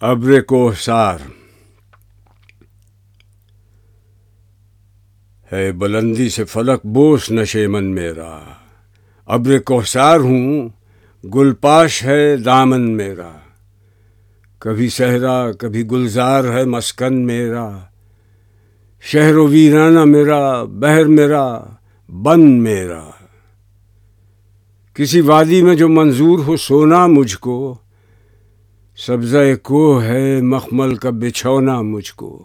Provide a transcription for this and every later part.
ابر کوہسار ہے بلندی سے فلک، بوس نشے من میرا۔ ابر کوہسار ہوں، گل پاش ہے دامن میرا۔ کبھی صحرا، کبھی گلزار ہے مسکن میرا۔ شہر و ویرانہ میرا، بہر میرا، بن میرا۔ کسی وادی میں جو منظور ہو، سونا مجھ کو۔ سبزہ کو ہے مخمل کا بچھونا مجھ کو۔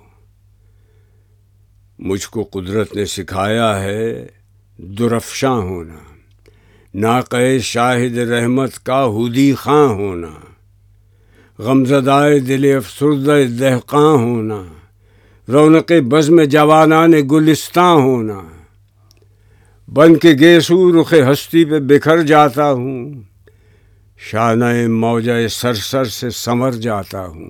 مجھ کو قدرت نے سکھایا ہے درفشاں ہونا۔ ناقع شاہد رحمت کا ہودی خاں ہونا۔ غمزدائے دل افسردہ دہقاں ہونا۔ رونق بزم جوانان گلستاں ہونا۔ بن کے گیسو رخ ہستی پہ بکھر جاتا ہوں۔ شانہ موجہ سر سر سے سمر جاتا ہوں۔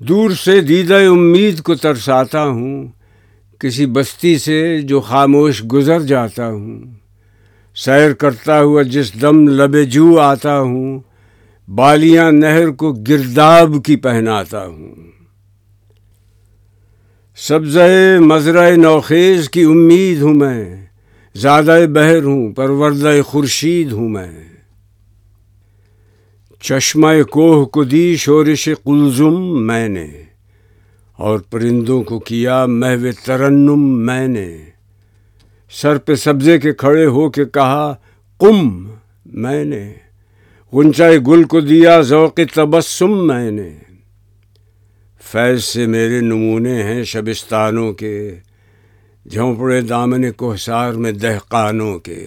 دور سے دیدہ امید کو ترساتا ہوں۔ کسی بستی سے جو خاموش گزر جاتا ہوں۔ سیر کرتا ہوا جس دم لب جو آتا ہوں۔ بالیاں نہر کو گرداب کی پہناتا ہوں۔ سبزہ مزرع نوخیز کی امید ہوں میں۔ زیادہ بہر ہوں، پروردہ خورشید ہوں میں۔ چشمہ کوہ کو دی شورش قلزم میں نے، اور پرندوں کو کیا محو ترنم میں نے۔ سر پہ سبزے کے کھڑے ہو کے کہا، قم میں نے۔ غنچائے گل کو دیا، ذوق تبسم میں نے۔ فیض سے میرے نمونے ہیں شبستانوں کے۔ جھونپڑے دامن کوہسار میں دہقانوں کے۔